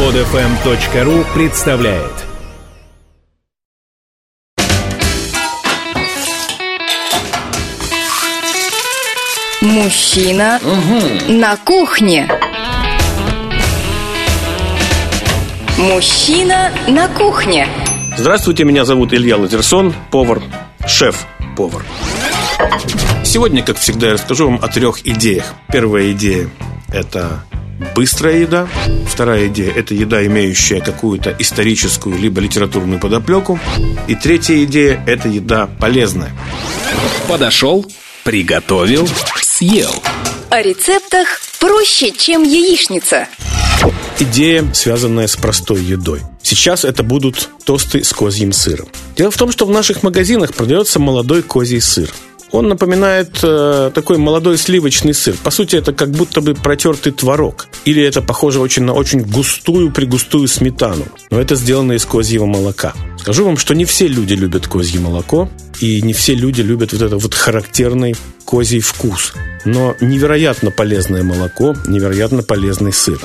Подфм.ру представляет Мужчина на кухне. Мужчина на кухне. Здравствуйте, меня зовут Илья Лазерсон, повар, шеф-повар. Сегодня, как всегда, я расскажу вам о трех идеях. Первая идея – это быстрая еда. Вторая идея – это еда, имеющая какую-то историческую либо литературную подоплеку. И третья идея – это еда полезная. Подошел, приготовил, съел. О рецептах проще, чем яичница. Идея, связанная с простой едой. Сейчас это будут тосты с козьим сыром. Дело в том, что в наших магазинах продается молодой козий сыр. Он напоминает э, такой молодой сливочный сыр. По сути, это как будто бы протертый творог. Или это похоже очень на очень густую, пригустую сметану. Но это сделано из козьего молока. Скажу вам, что не все люди любят козье молоко. И не все люди любят вот этот вот характерный козий вкус. Но невероятно полезное молоко, невероятно полезный сыр.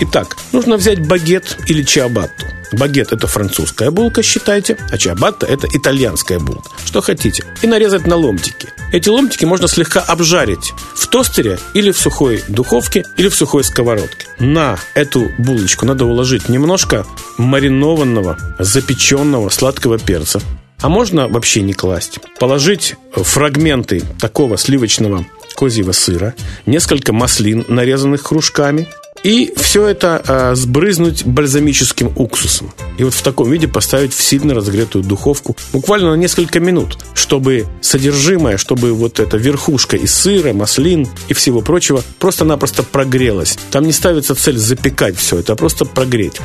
Итак, нужно взять багет или чиабатту. Багет – это французская булка, считайте, а чиабатта – это итальянская булка. Что хотите. И нарезать на ломтики. Эти ломтики можно слегка обжарить в тостере или в сухой духовке, или в сухой сковородке. На эту булочку надо уложить немножко маринованного, запеченного сладкого перца. А можно вообще не класть. Положить фрагменты такого сливочного козьего сыра, несколько маслин, нарезанных кружками, и все это э, сбрызнуть бальзамическим уксусом. И вот в таком виде поставить в сильно разогретую духовку буквально на несколько минут, чтобы содержимое, чтобы вот эта верхушка из сыра, маслин и всего прочего просто-напросто прогрелась. Там не ставится цель запекать все это, а просто прогреть.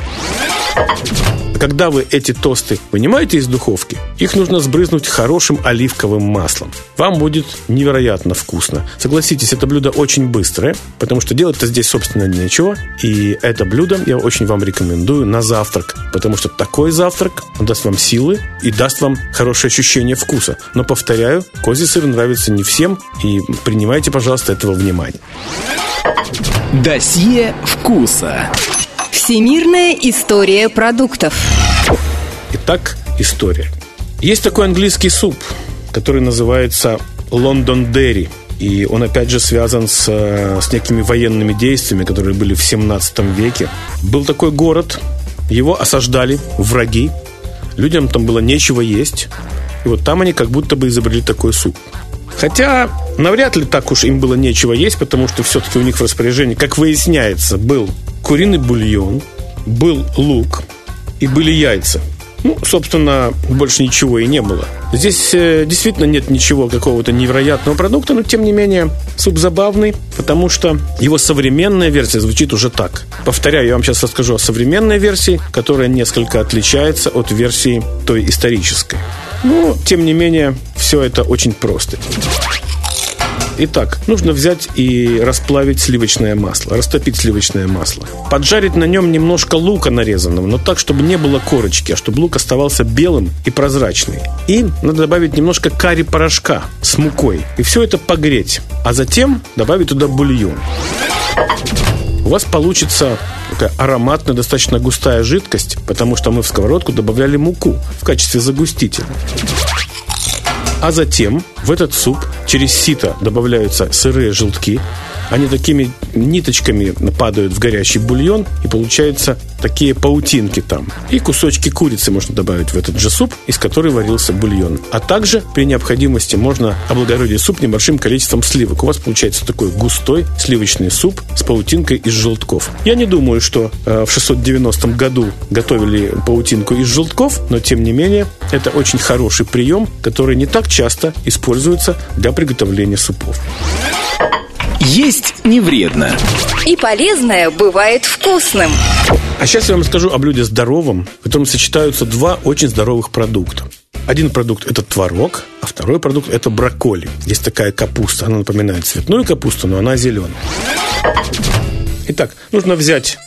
Когда вы эти тосты вынимаете из духовки, их нужно сбрызнуть хорошим оливковым маслом. Вам будет невероятно вкусно. Согласитесь, это блюдо очень быстрое, потому что делать-то здесь, собственно, нечего. И это блюдо я очень вам рекомендую на завтрак, потому что такой завтрак даст вам силы и даст вам хорошее ощущение вкуса. Но, повторяю, козий сыр нравится не всем, и принимайте, пожалуйста, этого внимания. Досье вкуса. Всемирная история продуктов. Итак, история. Есть такой английский суп, который называется Лондон Дерри. И он, опять же, связан с, с некими военными действиями, которые были в 17 веке. Был такой город, его осаждали враги, людям там было нечего есть. И вот там они как будто бы изобрели такой суп. Хотя навряд ли так уж им было нечего есть, потому что все-таки у них в распоряжении, как выясняется, был куриный бульон, был лук и были яйца. Ну, собственно, больше ничего и не было. Здесь э, действительно нет ничего какого-то невероятного продукта, но тем не менее суп забавный, потому что его современная версия звучит уже так. Повторяю, я вам сейчас расскажу о современной версии, которая несколько отличается от версии той исторической. Но, тем не менее, все это очень просто. Итак, нужно взять и расплавить сливочное масло, растопить сливочное масло. Поджарить на нем немножко лука нарезанного, но так, чтобы не было корочки, а чтобы лук оставался белым и прозрачный. И надо добавить немножко карри-порошка с мукой. И все это погреть. А затем добавить туда бульон. У вас получится такая ароматная, достаточно густая жидкость, потому что мы в сковородку добавляли муку в качестве загустителя. А затем в этот суп через сито добавляются сырые желтки. Они такими ниточками падают в горячий бульон, и получаются такие паутинки там. И кусочки курицы можно добавить в этот же суп, из которой варился бульон. А также при необходимости можно облагородить суп небольшим количеством сливок. У вас получается такой густой сливочный суп с паутинкой из желтков. Я не думаю, что э, в 690 году готовили паутинку из желтков, но тем не менее это очень хороший прием, который не так часто используется для приготовления супов. Есть не вредно. И полезное бывает вкусным. А сейчас я вам расскажу о блюде здоровом, в котором сочетаются два очень здоровых продукта. Один продукт – это творог, а второй продукт – это брокколи. Есть такая капуста, она напоминает цветную капусту, но она зеленая. Итак, нужно взять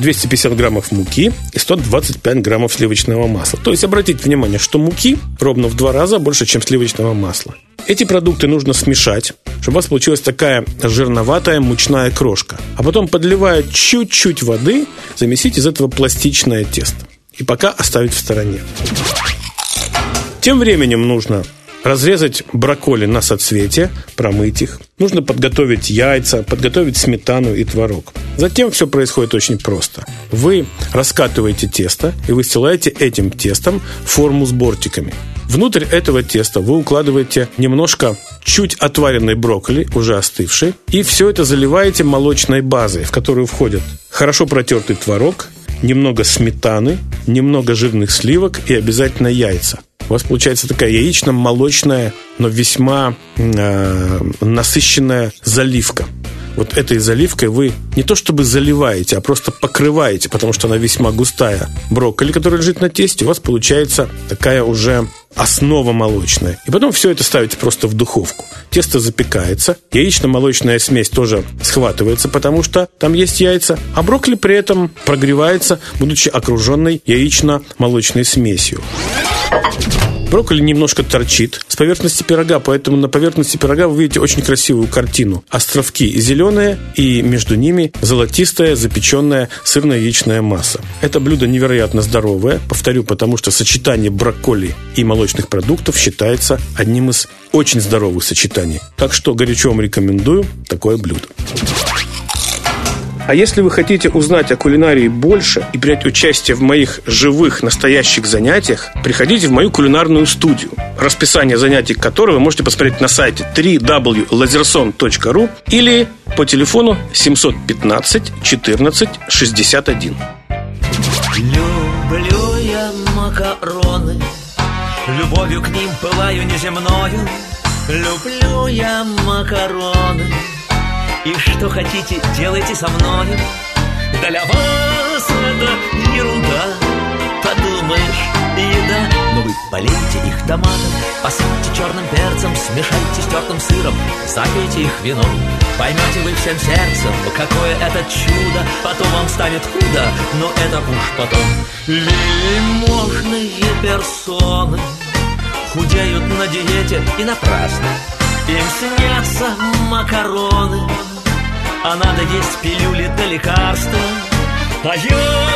250 граммов муки и 125 граммов сливочного масла. То есть обратите внимание, что муки ровно в два раза больше, чем сливочного масла. Эти продукты нужно смешать, чтобы у вас получилась такая жирноватая мучная крошка. А потом, подливая чуть-чуть воды, замесить из этого пластичное тесто. И пока оставить в стороне. Тем временем нужно разрезать брокколи на соцветие, промыть их. Нужно подготовить яйца, подготовить сметану и творог. Затем все происходит очень просто. Вы раскатываете тесто и выстилаете этим тестом форму с бортиками. Внутрь этого теста вы укладываете немножко чуть отваренной брокколи, уже остывшей, и все это заливаете молочной базой, в которую входят хорошо протертый творог, немного сметаны, немного жирных сливок и обязательно яйца. У вас получается такая яично-молочная, но весьма э, насыщенная заливка. Вот этой заливкой вы не то чтобы заливаете, а просто покрываете, потому что она весьма густая. Брокколи, который лежит на тесте, у вас получается такая уже основа молочная. И потом все это ставите просто в духовку. Тесто запекается, яично-молочная смесь тоже схватывается, потому что там есть яйца, а брокколи при этом прогревается, будучи окруженной яично-молочной смесью. Брокколи немножко торчит с поверхности пирога, поэтому на поверхности пирога вы видите очень красивую картину. Островки зеленые, и между ними золотистая запеченная сырно-яичная масса. Это блюдо невероятно здоровое, повторю, потому что сочетание брокколи и молочных продуктов считается одним из очень здоровых сочетаний. Так что горячо вам рекомендую такое блюдо. А если вы хотите узнать о кулинарии больше и принять участие в моих живых, настоящих занятиях, приходите в мою кулинарную студию, расписание занятий которой вы можете посмотреть на сайте www.lazerson.ru или по телефону 715 14 61. Люблю я макароны, любовью к ним пылаю неземною. Люблю я макароны, и что хотите, делайте со мною Для вас это ерунда. Подумаешь, еда. Но вы полейте их томатом Посыпьте черным перцем Смешайте с тертым сыром Запейте их вином. Поймете вы всем сердцем Какое это чудо. Потом вам станет худо Но это уж потом. Вельможные персоны Худеют на диете и напрасно. Им снятся макароны А надо есть пилюли да лекарства. А я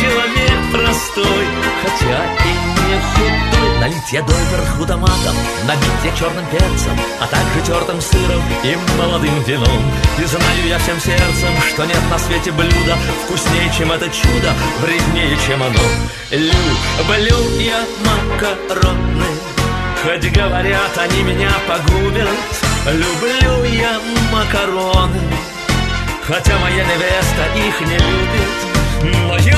человек простой Хотя и не худой. Налить я доверху томатом Набить я черным перцем А также тертым сыром и молодым вином. И знаю я всем сердцем Что нет на свете блюда Вкуснее, чем это чудо Вреднее, чем оно. Люблю я макароны Хоть говорят, они меня погубят. Люблю я макароны Хотя моя невеста их не любит Но я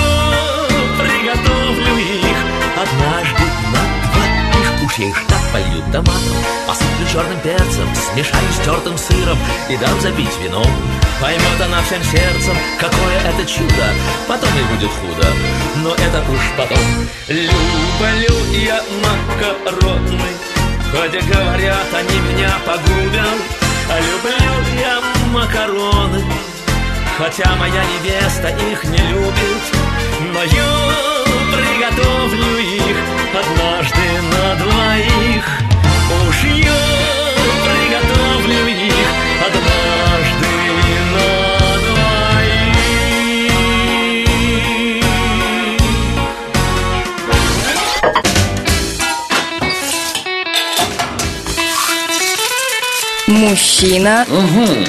приготовлю их однажды на двоих. Уж я их так полью томатом Посыплю черным перцем Смешаю с тертым сыром И дам запить вином Поймет она всем сердцем Какое это чудо Потом и будет худо. Но это уж потом. Люблю я макароны Хотя говорят, они меня погубят. Люблю я макароны Хотя моя невеста их не любит Но я приготовлю их однажды на двоих. Уж я приготовлю их однажды на двоих. Мужчина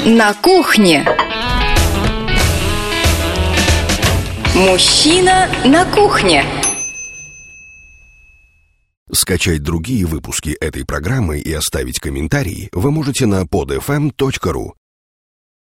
на кухне. Мужчина на кухне. Скачать другие выпуски этой программы и оставить комментарии вы можете на podfm.ru.